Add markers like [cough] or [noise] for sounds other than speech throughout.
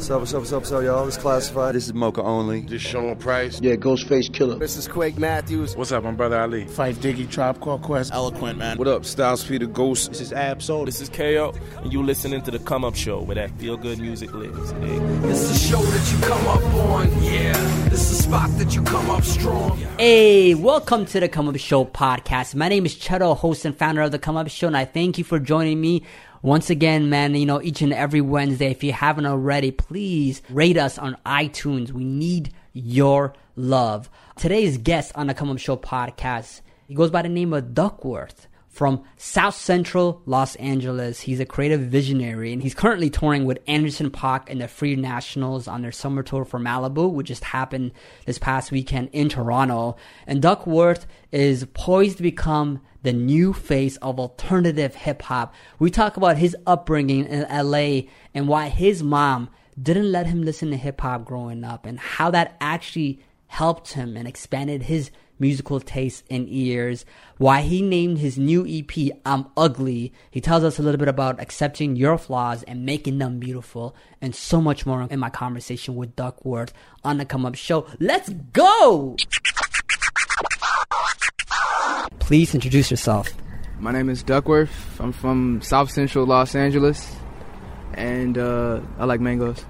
What's up, what's up, what's up, what's up, y'all? This is Classified. This is Moka Only. This Sean Price. Yeah, Ghostface Killah. This is Quake Matthews. What's up, I'm Brother Ali. Phife Diggy, Tribe Called Quest. Eloquent, man. What up, Styles Peter Ghost? This is Ab Soul. This is KO, and you listening to The Come Up Show, where that feel-good music lives. Eh? This is the show that you come up on, yeah. This is a spot that you come up strong. Hey, welcome to The Come Up Show podcast. My name is Cheto, host and founder of The Come Up Show, and I thank you for joining me once again, man, you know, each and every Wednesday, if you haven't already, please rate us on iTunes. We need your love. Today's guest on the Come Up Show podcast, he goes by the name of Duckwrth from South Central Los Angeles. He's a creative visionary and he's currently touring with Anderson .Paak and the Free Nationals on their summer tour for Malibu, which just happened this past weekend in Toronto. And Duckwrth is poised to become the new face of alternative hip hop. We talk about his upbringing in LA and why his mom didn't let him listen to hip hop growing up and how that actually helped him and expanded his musical tastes and ears, why he named his new EP I'm Ugly. He tells us a little bit about accepting your flaws and making them beautiful, and so much more in my conversation with Duckwrth on the Come Up Show. Let's go! Please introduce yourself. My name is Duckwrth. I'm from South Central Los Angeles, and uh, I like mangoes.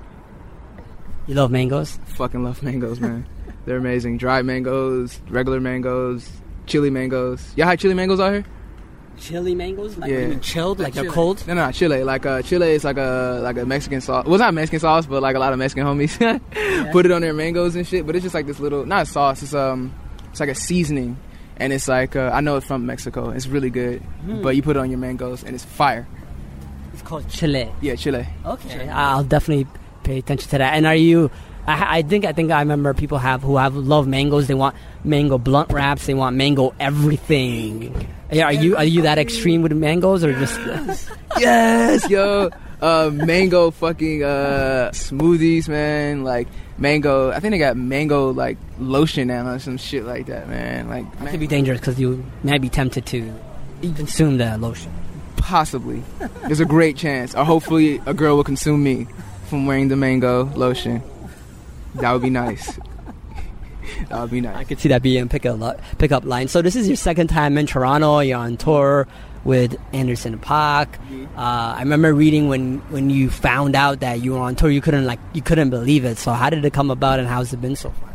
You love mangoes? Fucking love mangoes, man. [laughs] They're amazing. Dried mangoes, regular mangoes, chili mangoes. Y'all had chili mangoes out here? Chili mangoes? Like yeah. chilled? Like, like they're cold? No, no, chili. Like uh, chili is like a like a Mexican sauce. Well, it's not Mexican sauce, but like a lot of Mexican homies [laughs] yeah. put it on their mangoes and shit. But it's just like this little not a sauce. It's um, it's like a seasoning, and it's like uh, I know it's from Mexico. It's really good, mm. but you put it on your mangoes and it's fire. It's called chile. Yeah, chile. Okay, chile. I'll definitely pay attention to that. And are you? I, I, think I think I remember people have who have love mangoes. They want mango blunt wraps. They want mango everything. Yeah, are you are you that extreme with mangoes or just? yes, yo, uh, mango fucking uh, smoothies, man. Like mango. I think they got mango like lotion now or some shit like that, man. Like that could be dangerous because you might be tempted to consume the lotion. Possibly, there's a great chance, or hopefully a girl will consume me from wearing the mango lotion. That would be nice. that would be nice. I could see that being pickup pickup line. So this is your second time in Toronto. You're on tour with Anderson .Paak. Mm-hmm. Uh, I remember reading when when you found out that you were on tour, you couldn't like you couldn't believe it. So how did it come about, and how's it been so far?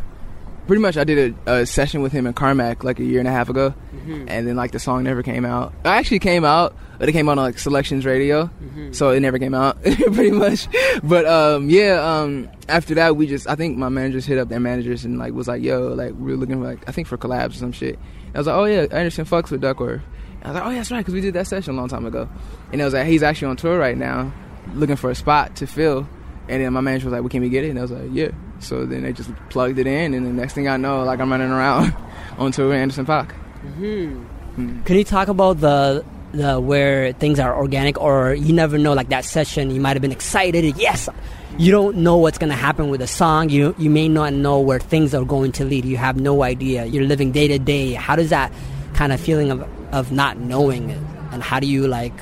Pretty much I did a, a, session with him in Carmack like a year and a half ago, mm-hmm. and then like the song never came out. It actually came out, but it came out on like Selections Radio, mm-hmm. so it never came out [laughs] pretty much. But um, yeah, um, after that we just I think my managers hit up their managers and like was like, yo, like we are looking for, like I think for collabs or some shit. I was like, oh yeah, Anderson fucks with Duckwrth. I was like, oh yeah, that's right, because we did that session a long time ago. And I was like, he's actually on tour right now, looking for a spot to fill. And then my manager was like, well, can we get it? And I was like, yeah. So then they just plugged it in, and the next thing I know, like I'm running around [laughs] onto Anderson .Paak. Mm-hmm. Mm-hmm. Can you talk about the the where things are organic, or you never know? Like that session, you might have been excited. Yes, you don't know what's gonna happen with a song. You you may not know where things are going to lead. You have no idea. You're living day to day. How does that kind of feeling of of not knowing it, and how do you like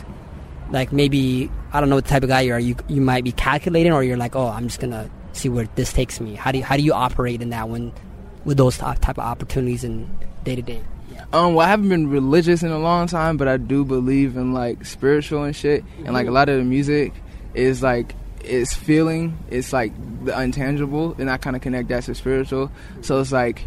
like maybe I don't know what type of guy you are. You you might be calculating, or you're like, oh, I'm just gonna see where this takes me. How do you, how do you operate in that one with those type of opportunities and day to day? Um, well, I haven't been religious in a long time, but I do believe in like spiritual and shit. Mm-hmm. And like a lot of the music is like it's feeling, it's like the intangible, and I kind of connect that to spiritual. So it's like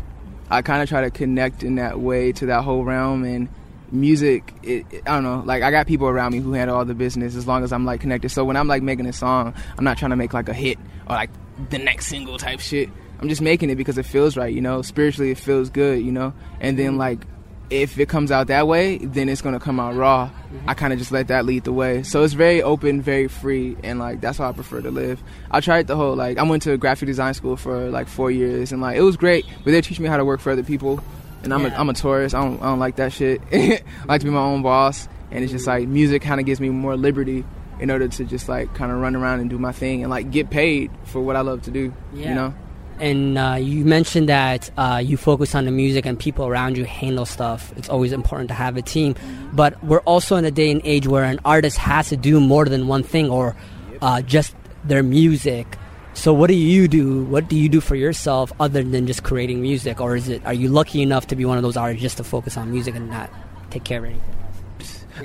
I kind of try to connect in that way to that whole realm and music it, it, i don't know like i got people around me who handle all the business as long as i'm like connected so when i'm like making a song i'm not trying to make like a hit or like the next single type shit. I'm just making it because it feels right, you know. Spiritually, it feels good, you know. And then mm-hmm. like, if it comes out that way, then it's gonna come out raw. Mm-hmm. I kind of just let that lead the way. So it's very open, very free, and like that's how I prefer to live. I tried the whole like I went to graphic design school for like four years, and like it was great, but they teach me how to work for other people. And I'm yeah. a I'm a tourist. I don't I don't like that shit. [laughs] I like to be my own boss, and it's just like music kind of gives me more liberty in order to just like kind of run around and do my thing and like get paid for what I love to do. Yeah. You know. And uh, you mentioned that uh, you focus on the music and people around you handle stuff. It's always important to have a team. But we're also in a day and age where an artist has to do more than one thing or uh, just their music. So what do you do? What do you do for yourself other than just creating music? Or is it are you lucky enough to be one of those artists just to focus on music and not take care of anything?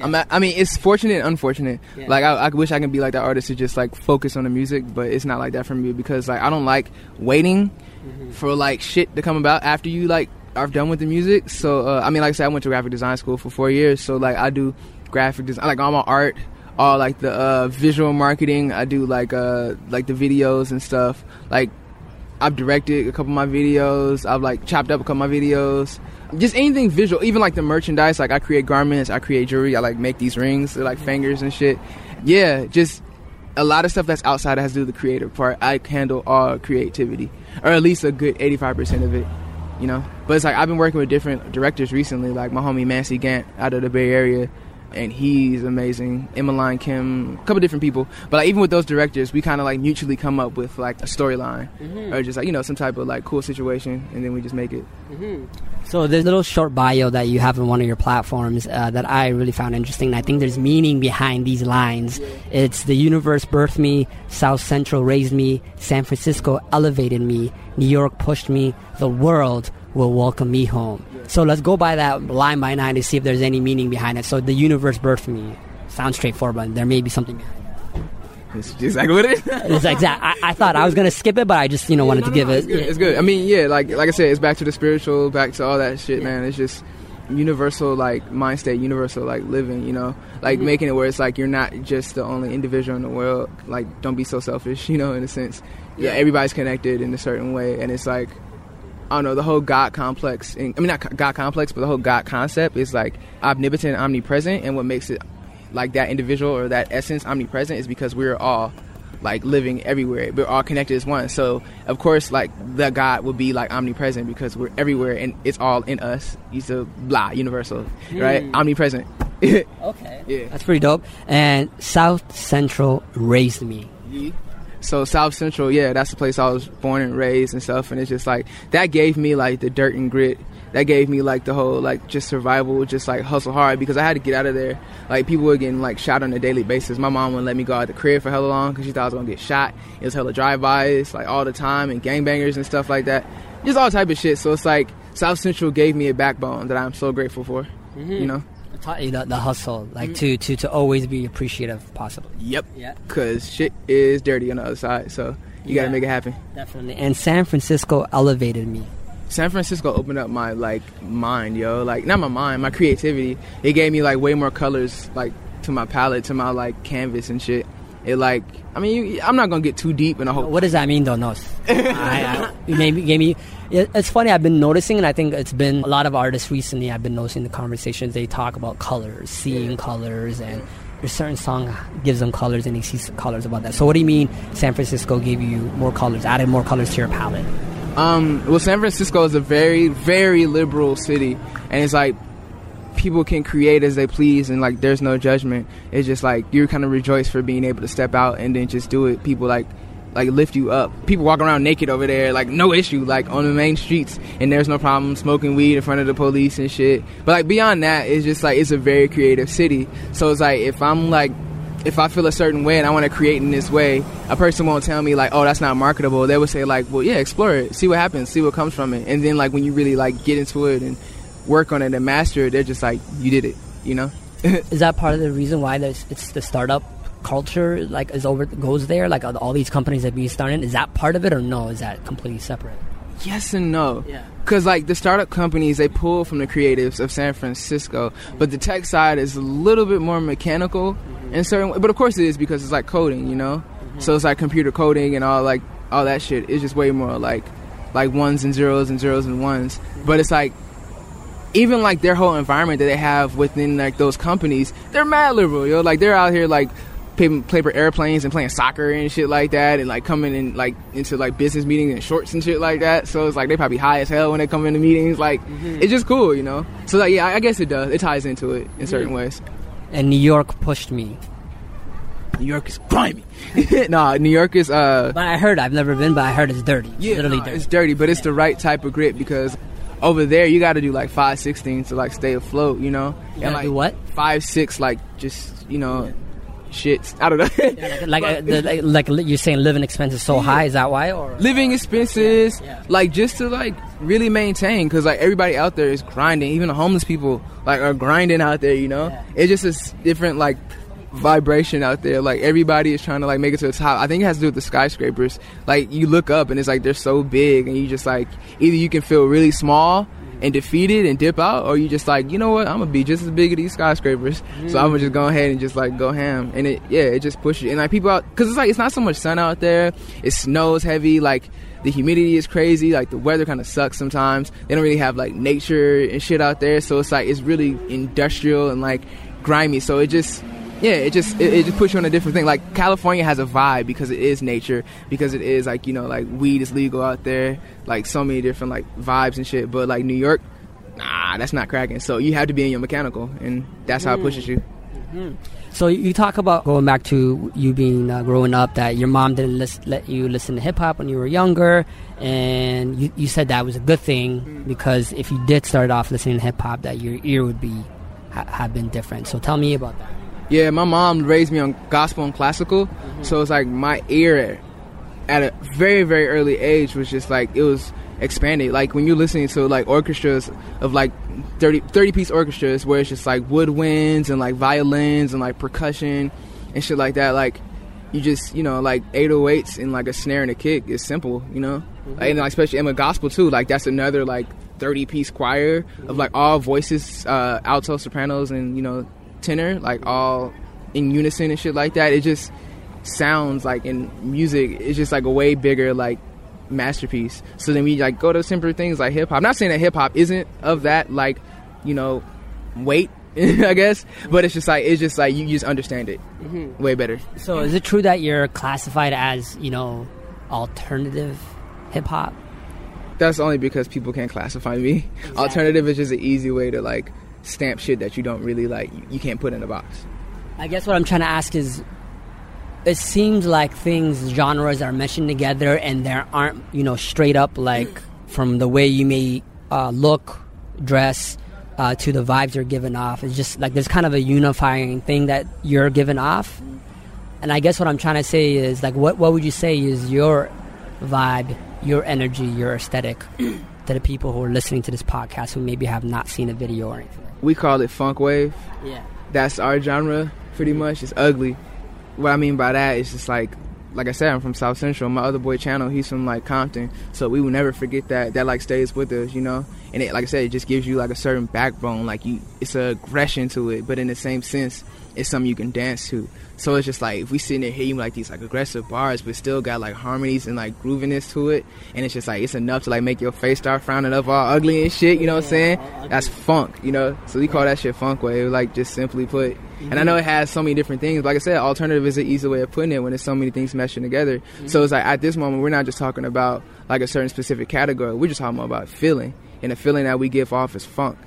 I'm at, I mean, it's fortunate and unfortunate. Yeah. Like, I, I wish I could be like that artist to just like focus on the music, but it's not like that for me because like I don't like waiting for like shit to come about after you like are done with the music. So uh, I mean, like I said, I went to graphic design school for four years, so like I do graphic design, like all my art, all like the uh, visual marketing. I do like uh like the videos and stuff. Like I've directed a couple of my videos. I've like chopped up a couple of my videos. Just anything visual, even like the merchandise. Like I create garments, I create jewelry, I like make these rings, like fingers and shit. Yeah, just a lot of stuff that's outside has to do with the creative part. I handle all creativity, or at least a good eighty-five percent of it. You know, but it's like I've been working with different directors recently, like my homie Mancy Gant out of the Bay Area, and he's amazing. Emmeline Kim, a couple different people. But like even with those directors, we kind of like mutually come up with like a storyline, or just like you know some type of like cool situation, and then we just make it. So there's a little short bio that you have on one of your platforms uh, that I really found interesting. And I think there's meaning behind these lines. It's the universe birthed me, South Central raised me, San Francisco elevated me, New York pushed me, the world will welcome me home. So let's go by that line by line to see if there's any meaning behind it. So the universe birthed me. Sounds straightforward, but there may be something behind it. [laughs] It's exactly what it is. It's exact. I, I thought I was gonna skip it, but I just you know wanted to give It's it. good. It's good. I mean, yeah, like like I said, it's back to the spiritual, back to all that shit, man. It's just universal like mind state, universal like living, you know, like Mm-hmm. making it where it's like you're not just the only individual in the world. Like, don't be so selfish, [laughs] you know, in a sense. Yeah, everybody's connected in a certain way, and it's like. I don't know the whole God complex. And, I mean, not God complex, but the whole God concept is like omnipotent, omnipresent, and what makes it like that individual or that essence omnipresent is because we're all like living everywhere. We're all connected as one. So of course, like the God will be like omnipresent because we're everywhere and it's all in us. He's a blah universal, right? Hmm. Omnipresent. [laughs] Okay. Yeah. That's pretty dope. And South Central raised me. So South Central, yeah, that's the place I was born and raised and stuff. And it's just like that gave me like the dirt and grit. That gave me like the whole like just survival, just like hustle hard because I had to get out of there. Like people were getting like shot on a daily basis. My mom wouldn't let me go out the crib for hella long because she thought I was gonna get shot. It was hella drive-bys like all the time and gangbangers and stuff like that. Just all type of shit. So it's like South Central gave me a backbone that I'm so grateful for. Mm-hmm. You know. You the, the hustle, like mm. to, to, to always be appreciative, possibly. Yep. Yeah. Cause shit is dirty on the other side, so you Yeah. gotta make it happen. Definitely. And San Francisco elevated me. San Francisco opened up my like mind, yo. Like not my mind, my creativity. It gave me like way more colors, like to my palette, to my like canvas and shit. It like, I mean, you, I'm not gonna get too deep in a whole. What does that mean, though? No, [laughs] I, I, you maybe gave me. It- It's funny. I've been noticing, and I think it's been a lot of artists recently. I've been noticing the conversations they talk about colors, seeing colors, and there's certain song gives them colors, and they see colors about that. So, what do you mean? San Francisco gave you more colors, added more colors to your palette. Um, well, San Francisco is a very, very liberal city, and it's like people can create as they please, and like there's no judgment. It's just like you're kind of rejoice for being able to step out and then just do it. People like like lift you up. People walk around naked over there, like no issue, like on the main streets, and there's no problem smoking weed in front of the police and shit. But like beyond that, it's just like it's a very creative city. So it's like if I'm like if I feel a certain way and I want to create in this way, a person won't tell me like, "Oh, that's not marketable." They would say like, "Well, yeah, explore it, see what happens, see what comes from it." And then like when you really like get into it and work on it and master it, they're just like, "You did it," you know? [laughs] Is that part of the reason why there's it's the startup culture like is over goes there? Like all- these companies that be starting, is that part of it or no? Is that completely separate? yes and no. Yeah. Cause like the startup companies, they pull from the creatives of San Francisco, but the tech side is a little bit more mechanical mm-hmm. in certain. But of course it is because it's like coding, you know. Mm-hmm. So it's like computer coding and all like all that shit. It's just way more like like ones and zeros and zeros and ones. Mm-hmm. But it's like even like their whole environment that they have within like those companies, they're mad liberal, yo. Like they're out here like paper, paper airplanes and playing soccer and shit like that, and like coming in like into like business meetings in shorts and shit like that. So it's like they probably high as hell when they come into meetings. Like it's just cool, you know. So like yeah, I, I guess it does. It ties into it in certain ways. And New York pushed me. New York is grimy. [laughs] nah, New York is uh But I heard I've never been, but I heard it's dirty. yeah, literally nah, dirty. it's dirty, but it's the right type of grit because over there you got to do like five sixteen to like stay afloat, you know. You gotta like do what? Five six, like just you know, shit. I don't know. [laughs] like, uh, the, like, like you're saying, living expenses so high. Is that why? Or living expenses Yeah. like just to like really maintain because like everybody out there is grinding even the homeless people like are grinding out there you know Yeah. it's just a different like vibration out there like everybody is trying to like make it to the top i think it has to do with the skyscrapers like you look up and it's like they're so big and you just like either you can feel really small and defeated and dip out or you just like you know what i'm gonna be just as big as these skyscrapers. So i'm gonna just go ahead and just like go ham. And it yeah it just pushes and like people out because it's like it's not so much sun out there. It snows heavy. Like the humidity is crazy. Like the weather kind of sucks sometimes. They don't really have like nature and shit out there. So it's like it's really industrial and like grimy. So it just yeah it just it, it just puts you on a different thing. Like california has a vibe because it is nature because it is like you know like weed is legal out there like so many different like vibes and shit. But like new york nah that's not cracking. So you have to be in your mechanical and that's how it pushes you. So you talk about going back to you being uh, growing up that your mom didn't lis- let you listen to hip hop when you were younger, and you, you said that was a good thing because if you did start off listening to hip hop, that your ear would be ha- have been different. So tell me about that. Yeah, my mom raised me on gospel and classical, mm-hmm. so it's like my ear at a very very early age was just like it was expanded. Like when you're listening to like orchestras of like 30, 30 piece orchestras where it's just like woodwinds and like violins and like percussion and shit like that. Like you just you know like 808s and like a snare and a kick is simple, you know. Like, and like, especially in the gospel too. Like that's another like 30 piece choir of mm-hmm. like all voices, uh, alto, sopranos, and you know tenor, like all in unison and shit like that. It just sounds like in music, it's just like a way bigger like masterpiece. So then we like go to simpler things like hip hop. Not saying that hip hop isn't of that like, you know, weight. [laughs] I guess, but it's just like it's just like you just understand it mm-hmm. way better. So is it true that you're classified as you know alternative hip hop? That's only because people can't classify me. Alternative is just an easy way to like stamp shit that you don't really like. You can't put in a box. I guess what I'm trying to ask is it seems like things genres are meshed together and there aren't you know straight up like from the way you may uh, look dress uh, to the vibes you're giving off it's just like there's kind of a unifying thing that you're giving off and i guess what i'm trying to say is like what, what would you say is your vibe your energy your aesthetic to the people who are listening to this podcast who maybe have not seen a video or anything We call it funk wave. yeah. That's our genre pretty mm-hmm. much. It's ugly. What i mean by that is just like like i said i'm from south central. My other boy channel he's from like compton. So we will never forget that. That like stays with us you know? And it like i said it just gives you like a certain backbone. Like you it's a aggression to it but in the same sense it's something you can dance to so it's just like if we sitting there hitting like these like aggressive bars but still got like harmonies and like grooviness to it and it's just like it's enough to like make your face start frowning up all ugly and shit you know what i'm saying that's funk you know so we call that shit funk wave like just simply put and I know it has so many different things. Like I said, alternative is an easy way of putting it when there's so many things meshing together. So mm-hmm. it's like at this moment, we're not just talking about like a certain specific category. We're just talking about feeling, and the feeling that we give off is funk.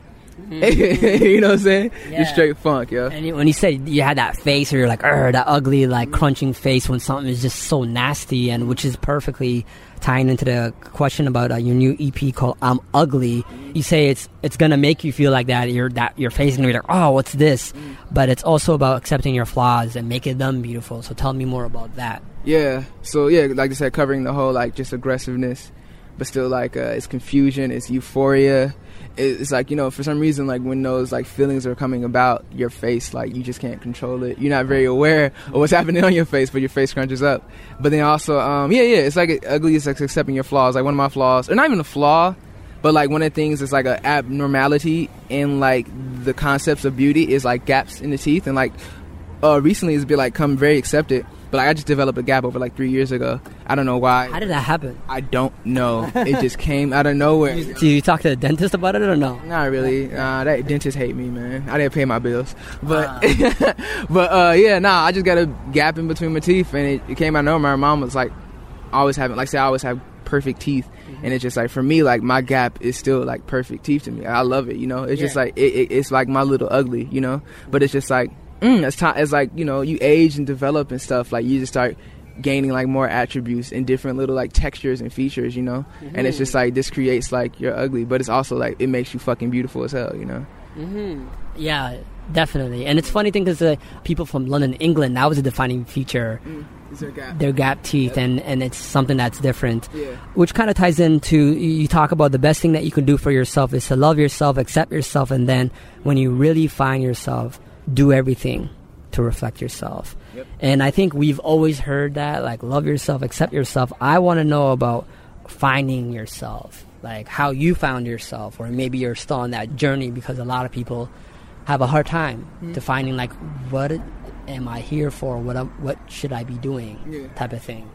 [laughs] you know what I'm saying? Yeah. You're straight funk, yo. And you- when you said you had that face, or you're like, "Er, that ugly, like crunching face," when something is just so nasty, and which is perfectly tying into the question about uh, your new EP called "I'm Ugly." You say it's it's gonna make you feel like that. Your that your face is gonna be like, "Oh, what's this?" But it's also about accepting your flaws and making them beautiful. So tell me more about that. Yeah. So yeah, like I said, covering the whole like just aggressiveness, but still like uh, it's confusion, it's euphoria. It- It's like you know, for some reason, like when those like feelings are coming about your face, like you just can't control it. You're not very aware of what's [laughs] happening on your face, but your face crunches up. But then also, um, yeah, yeah, it's like ugly. It's like accepting your flaws. Like one of my flaws, or not even a flaw, but like one of the things is like an abnormality in like the concepts of beauty is like gaps in the teeth, and like uh, recently it's been like come very accepted. But like, I just developed a gap over like three years ago. I don't know why. How did that happen? I don't know. it just came out of nowhere. [laughs] Do you talk to the dentist about it or no? Not really. [laughs] Uh, that dentist hate me, man. I didn't pay my bills, but [laughs] but uh, yeah, nah. I just got a gap in between my teeth, and it, it came out of nowhere. My mom was like, always having, like, say, I always have perfect teeth, and it's just like for me, like my gap is still like perfect teeth to me. I love it, you know. It's just like it, it, it's like my little ugly, you know. But it's just like mm, as time as like you know you age and develop and stuff, like you just start gaining like more attributes and different little like textures and features, you know. And it's just like this creates like you're ugly, but it's also like it makes you fucking beautiful as hell, you know. Yeah, definitely. And it's funny thing because uh, people from London, England, that was a defining feature. Their gap teeth, and and it's something that's different. Yeah. Which kind of ties into you you talk about the best thing that you can do for yourself is to love yourself, accept yourself, and then when you really find yourself, do everything to reflect yourself. And I think we've always heard that, like, love yourself, accept yourself. I want to know about finding yourself, like how you found yourself, or maybe you're still on that journey because a lot of people have a hard time mm-hmm. defining, like, what am I here for? What am, what should I be doing? Yeah. Type of thing.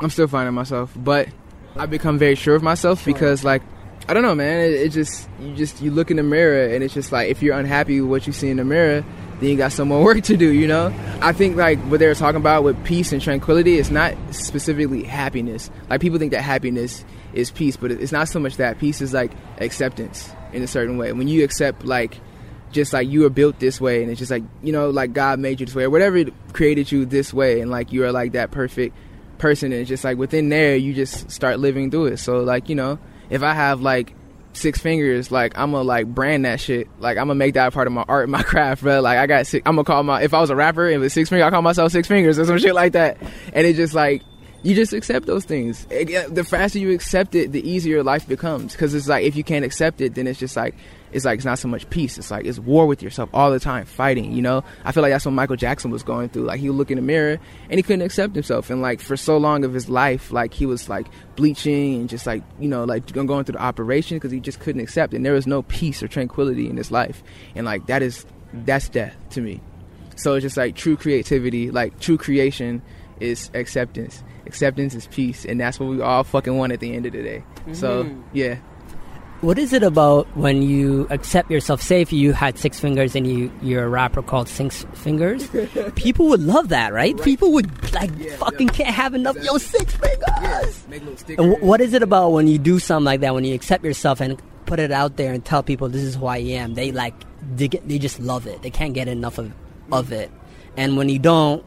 I'm still finding myself, but I've become very sure of myself because like I don't know, man. It, it just you just you look in the mirror and it's just like if you're unhappy with what you see in the mirror, then you got some more work to do. You know. I think like what they were talking about with peace and tranquility, it's not specifically happiness. Like people think that happiness is peace, but it's not so much that. Peace is like acceptance in a certain way. When you accept like just like you were built this way and it's just like you know like god made you this way or whatever created you this way and like you are like that perfect person and it's just like within there you just start living through it so like you know if i have like six fingers like i'm gonna like brand that shit. Like i'm gonna make that a part of my art [laughs] my craft bro. Like i got six i'm gonna call my if i was a rapper and with six fingers i call myself six fingers or some shit like that. And it just like you just accept those things. The faster you accept it, the easier life becomes. Because it's like if you can't accept it, then it's just like it's like it's not so much peace. It's like it's war with yourself all the time, fighting. You know, I feel like that's what Michael Jackson was going through. Like he would look in the mirror and he couldn't accept himself, and like for so long of his life, like he was like bleaching and just like you know like going through the operation because he just couldn't accept, it. and there was no peace or tranquility in his life, and like that is that's death to me. So it's just like true creativity, like true creation is acceptance. Acceptance is peace, and that's what we all fucking want at the end of the day. So mm-hmm. yeah, What is it about when you accept yourself? Say if you had six fingers and you you're a rapper called Six Fingers, [laughs] people would love that, right? People would like fucking can't have enough. Yo, six fingers. make little stickers. And wh- what is it about when you do something like that? When you accept yourself and put it out there and tell people this is who I am, they like they, get, they just love it. They can't get enough of of mm. it. And when you don't,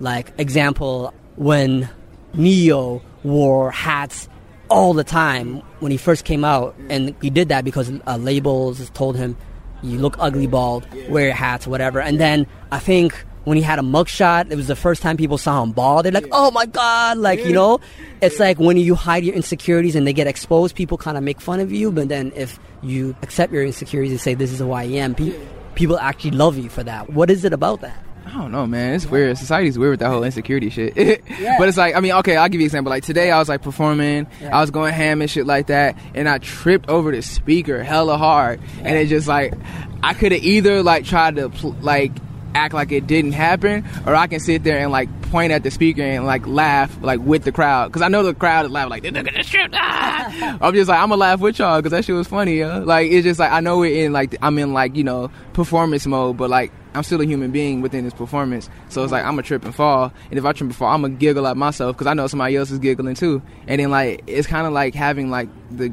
like example, when Ne-Yo wore hats all the time when he first came out, and he did that because uh, labels told him you look ugly bald, wear hats, whatever. And then I think when he had a mugshot, it was the first time people saw him bald. They're like, "Oh my god!" Like you know, it's like when you hide your insecurities and they get exposed, people kind of make fun of you. But then if you accept your insecurities and say, "This is who I am," pe- people actually love you for that. What is it about that? I don't know, man. It's weird. Society's weird with that whole insecurity shit. [laughs] But it's like, I mean, okay, I'll give you an example. Like today, I was like performing, I was going ham and shit like that, and I tripped over the speaker hella hard, and it just like, I could have either like tried to pl- like act like it didn't happen, or I can sit there and like point at the speaker and like laugh like with the crowd, because I know the crowd is laughing like, this nigga just tripped. Ah! [laughs] I'm just like, I'm gonna laugh with y'all because that shit was funny, yo. Like it's just like I know we're in like I'm in like you know performance mode, but like I'm still a human being within this performance. So it's like I'm a trip and fall, and if I trip and fall, I'm gonna giggle at myself because I know somebody else is giggling too. And then like it's kind of like having like the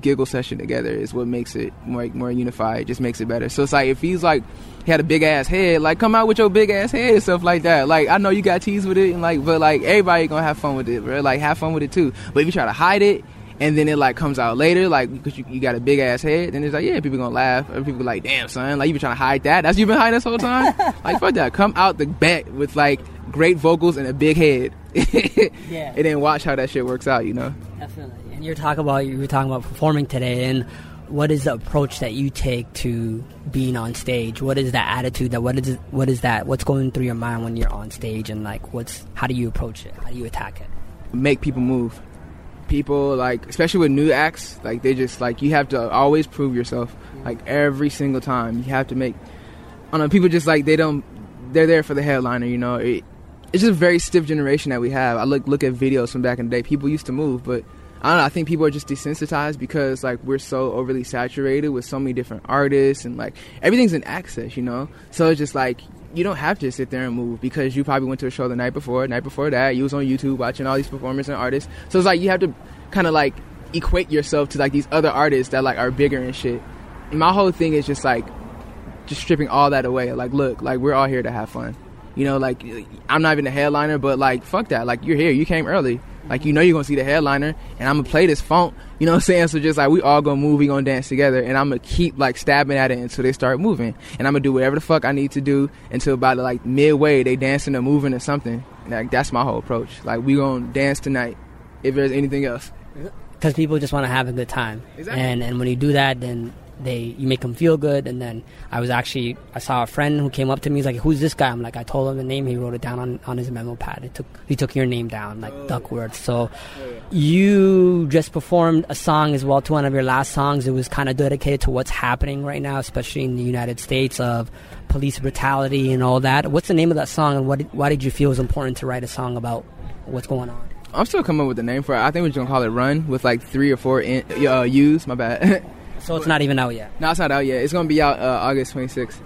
giggle session together is what makes it more more unified. It just makes it better. So it's like if he's like he had a big ass head, like come out with your big ass head and stuff like that. Like I know you got teased with it, and like but like everybody gonna have fun with it, bro. Like have fun with it too. But if you try to hide it. And then it like comes out later, like because you, you got a big ass head. Then it's like, yeah, people gonna laugh. Or people like, damn son, like you been trying to hide that. That's you been hiding this whole time. [laughs] like fuck that. Come out the back with like great vocals and a big head. [laughs] Yeah. And then watch how that shit works out. You know. Definitely. And you're talking about you were talking about performing today, and what is the approach that you take to being on stage? What is that attitude? That what is what is that? What's going through your mind when you're on stage? And like, what's how do you approach it? How do you attack it? make people move. People like, especially with new acts, like they just like you have to always prove yourself. Mm-hmm. Like every single time, you have to make. I don't know. People just like they don't. They're there for the headliner. You know, it, it's just a very stiff generation that we have. I look look at videos from back in the day. People used to move, but I don't know. I think people are just desensitized because like we're so overly saturated with so many different artists and like everything's in access. You know, so it's just like you don't have to sit there and move because you probably went to a show the night before, night before that, you was on YouTube watching all these performers and artists. So it's like you have to kind of like equate yourself to like these other artists that like are bigger and shit. And my whole thing is just like just stripping all that away. Like, look, like we're all here to have fun. You know, like I'm not even a headliner, but like fuck that. Like you're here, you came early. Like you know you're gonna see the headliner, and I'm gonna play this funk. You know what I'm saying? So just like we all gonna move, we gonna dance together, and I'm gonna keep like stabbing at it until they start moving, and I'm gonna do whatever the fuck I need to do until about like midway they dancing or moving or something. Like that's my whole approach. Like we gonna dance tonight. If there's anything else, because people just want to have a good time. Exactly. And and when you do that, then they you make them feel good. And then I was actually I saw a friend who came up to me. He's like, "Who's this guy?" I'm like, I told him the name. He wrote it down on, on his memo pad. It took he took your name down like Duckwrth. So you just performed a song as well to one of your last songs. It was kind of dedicated to what's happening right now, especially in the United States of police brutality and all that. What's the name of that song, and what did, why did you feel it was important to write a song about what's going on? I'm still coming up with the name for it. I think we're just gonna call it Run with like three or four in, uh, U's. My bad. [laughs] So it's not even out yet. No, it's not out yet. It's gonna be out uh, August 26th.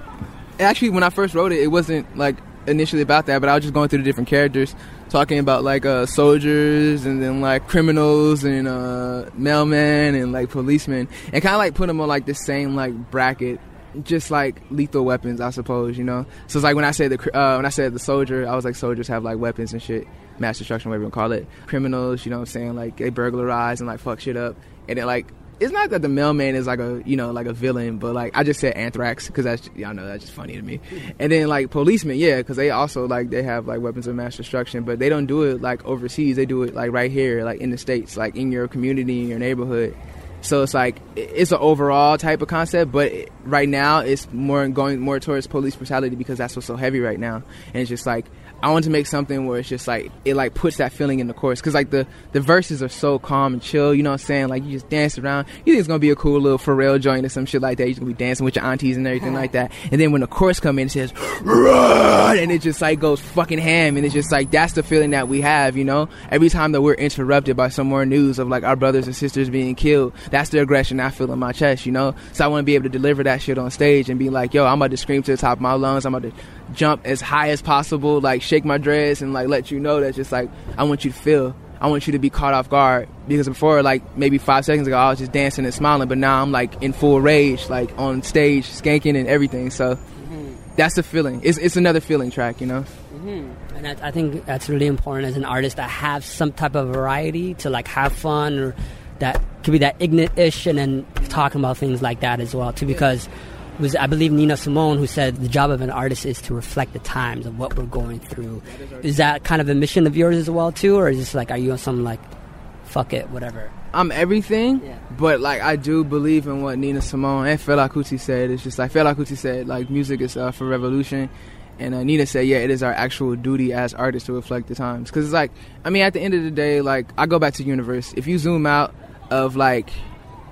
Actually, when I first wrote it, it wasn't like initially about that, but I was just going through the different characters, talking about like uh, soldiers and then like criminals and uh, mailmen and like policemen, and kind of like put them on like the same like bracket, just like lethal weapons, I suppose, you know. So it's like when I said the uh, when I said the soldier, I was like soldiers have like weapons and shit, mass destruction, whatever you call it. Criminals, you know what I'm saying, like they burglarize and like fuck shit up, and then like it's not that the mailman is like a you know like a villain, but like I just said anthrax because that's y'all know that's just funny to me. And then like policemen, yeah, because they also like they have like weapons of mass destruction, but they don't do it like overseas. They do it like right here, like in the states, like in your community, in your neighborhood. So it's like it's an overall type of concept, but right now it's more going more towards police brutality because that's what's so heavy right now, and it's just like I want to make something where it's just like it like puts that feeling in the chorus because like the the verses are so calm and chill. You know what I'm saying? Like you just dance around. You think it's gonna be a cool little Pharrell joint or some shit like that. You're gonna be dancing with your aunties and everything like that. And then when the chorus come in, it says run, and it just like goes fucking ham. And it's just like that's the feeling that we have. You know, every time that we're interrupted by some more news of like our brothers and sisters being killed, that's the aggression I feel in my chest. You know, so I want to be able to deliver that shit on stage and be like, yo, I'm about to scream to the top of my lungs. I'm about to jump as high as possible, like shake my dreads and like let you know that just like I want you to feel. I want you to be caught off guard because before, like maybe five seconds ago, I was just dancing and smiling, but now I'm like in full rage, like on stage, skanking and everything. So mm-hmm. that's the feeling. It's it's another feeling track, you know. Mm-hmm. And I, I think that's really important as an artist to have some type of variety to like have fun or that could be that ignorant-ish and then talking about things like that as well too because it was I believe Nina Simone who said the job of an artist is to reflect the times of what we're going through. Is that kind of a mission of yours as well too, or is this like are you on some like fuck it whatever? I'm everything, Yeah. but like I do believe in what Nina Simone and Fela Kuti said. It's just like Fela Kuti said, like music is uh, for revolution, and uh, Nina said, yeah, it is our actual duty as artists to reflect the times. Because it's like, I mean, at the end of the day, like I go back to universe. If you zoom out of like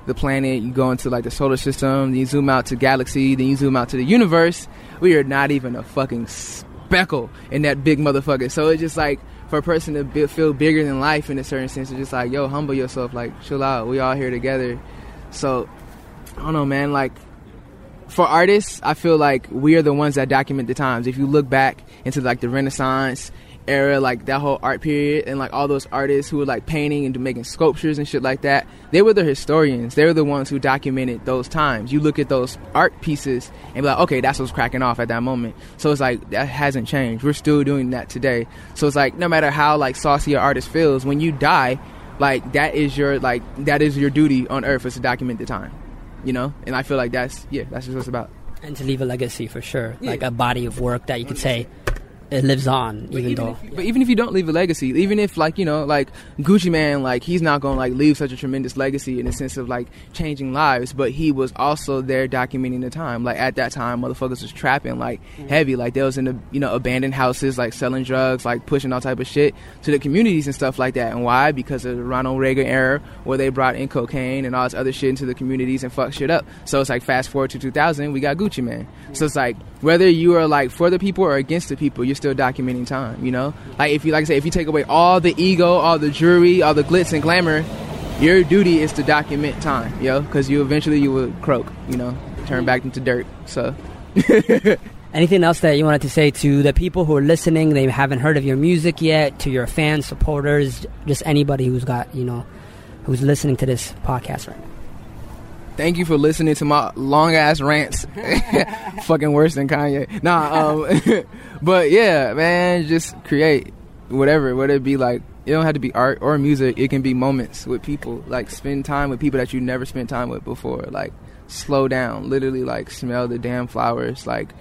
the planet, you go into like the solar system, then you zoom out to galaxy, then you zoom out to the universe. We are not even a fucking speckle in that big motherfucker. So it's just like for a person to be, feel bigger than life in a certain sense, it's just like, yo, humble yourself, like chill out. We all here together. So I don't know, man. Like for artists, I feel like we are the ones that document the times. If you look back into like the Renaissance era, like that whole art period, and like all those artists who were like painting and making sculptures and shit like that, they were the historians. They were the ones who documented those times. You look at those art pieces and be like, okay, that's what's cracking off at that moment. So it's like that hasn't changed. We're still doing that today. So it's like no matter how like saucy an artist feels, when you die, like that is your like that is your duty on earth is to document the time. You know, and I feel like that's yeah, that's just what it's about. And to leave a legacy for sure, Yeah. like a body of work that you could say it lives on, even, though. If, but even if you don't leave a legacy, even if like you know, like Gucci Mane, like he's not gonna like leave such a tremendous legacy in the sense of like changing lives, but he was also there documenting the time. Like at that time, motherfuckers was trapping like mm. heavy, like they was in the you know abandoned houses, like selling drugs, like pushing all type of shit to the communities and stuff like that. And why? Because of the Ronald Reagan era, where they brought in cocaine and all this other shit into the communities and fucked shit up. So it's like fast forward to 2000, we got Gucci Mane. So it's like whether you are like for the people or against the people, you're still documenting time. You know, like if you like I say, if you take away all the ego, all the jewelry, all the glitz and glamour, your duty is to document time, yo, because you eventually you will croak, you know, turn back into dirt. So. [laughs] Anything else that you wanted to say to the people who are listening? They haven't heard of your music yet. To your fans, supporters, just anybody who's got you know, who's listening to this podcast right now. Thank you for listening to my long ass rants. [laughs] Fucking worse than Kanye. Nah, um, [laughs] but yeah, man, just create whatever, whether it be like it don't have to be art or music. It can be moments with people. Like spend time with people that you never spent time with before. Like slow down, literally like smell the damn flowers. Like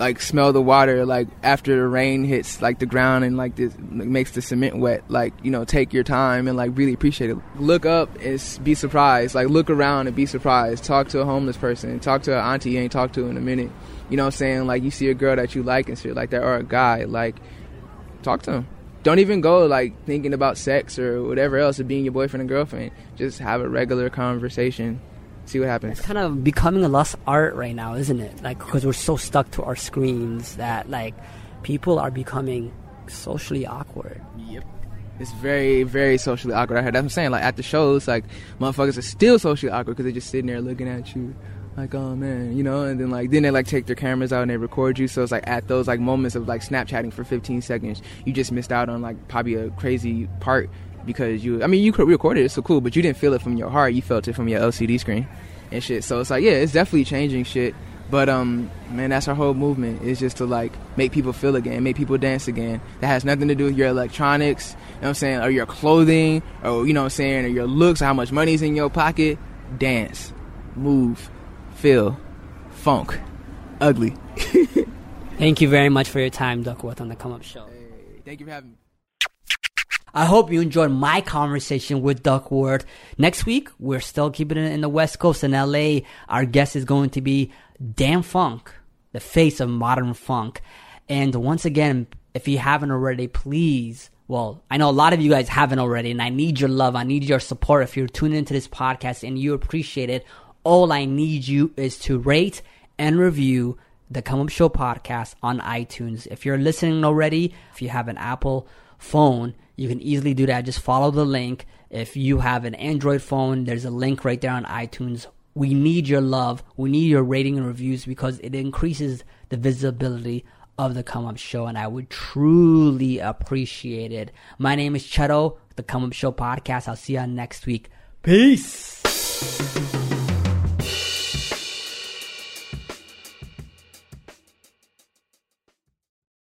like smell the water like after the rain hits like the ground and like this like, makes the cement wet like you know take your time and like really appreciate it. Look up and be surprised. Like look around and be surprised. Talk to a homeless person. Talk to an auntie you ain't talked to in a minute. You know what i'm saying? Like you see a girl that you like and shit like that or a guy like talk to him don't even go like thinking about sex or whatever else or being your boyfriend and girlfriend. Just have a regular conversation see what happens. It's kind of becoming a lost art right now, isn't it? Like because we're so stuck to our screens that like people are becoming socially awkward. Yep. It's very, very socially awkward. I heard that's what I'm saying. Like at the shows, like motherfuckers are still socially awkward because they're just sitting there looking at you, like oh man, you know. And then like then they like take their cameras out and they record you. So it's like at those like moments of like Snapchatting for 15 seconds, you just missed out on like probably a crazy part because you I mean you recorded it so cool but you didn't feel it from your heart you felt it from your LCD screen and shit. So it's like yeah it's definitely changing shit but um man that's our whole movement is just to like make people feel again make people dance again. That has nothing to do with your electronics you know what I'm saying or your clothing or you know what I'm saying or your looks or how much money's in your pocket. Dance move feel funk ugly. [laughs] Thank you very much for your time, Duckwrth, on the Come Up Show. Hey, thank you for having me I hope you enjoyed my conversation with Duckwrth. Next week, we're still keeping it in the West Coast in LA. Our guest is going to be DâM-FunK, the face of modern funk. And once again, if you haven't already, please, well, I know a lot of you guys haven't already, and I need your love. I need your support. If you're tuning into this podcast and you appreciate it, all I need you is to rate and review the Come Up Show podcast on iTunes. If you're listening already, if you have an Apple phone, you can easily do that. Just follow the link. If you have an Android phone, there's a link right there on iTunes. We need your love. We need your rating and reviews because it increases the visibility of the Come Up Show, and I would truly appreciate it. My name is Cheto, the Come Up Show podcast. I'll see you next week. Peace.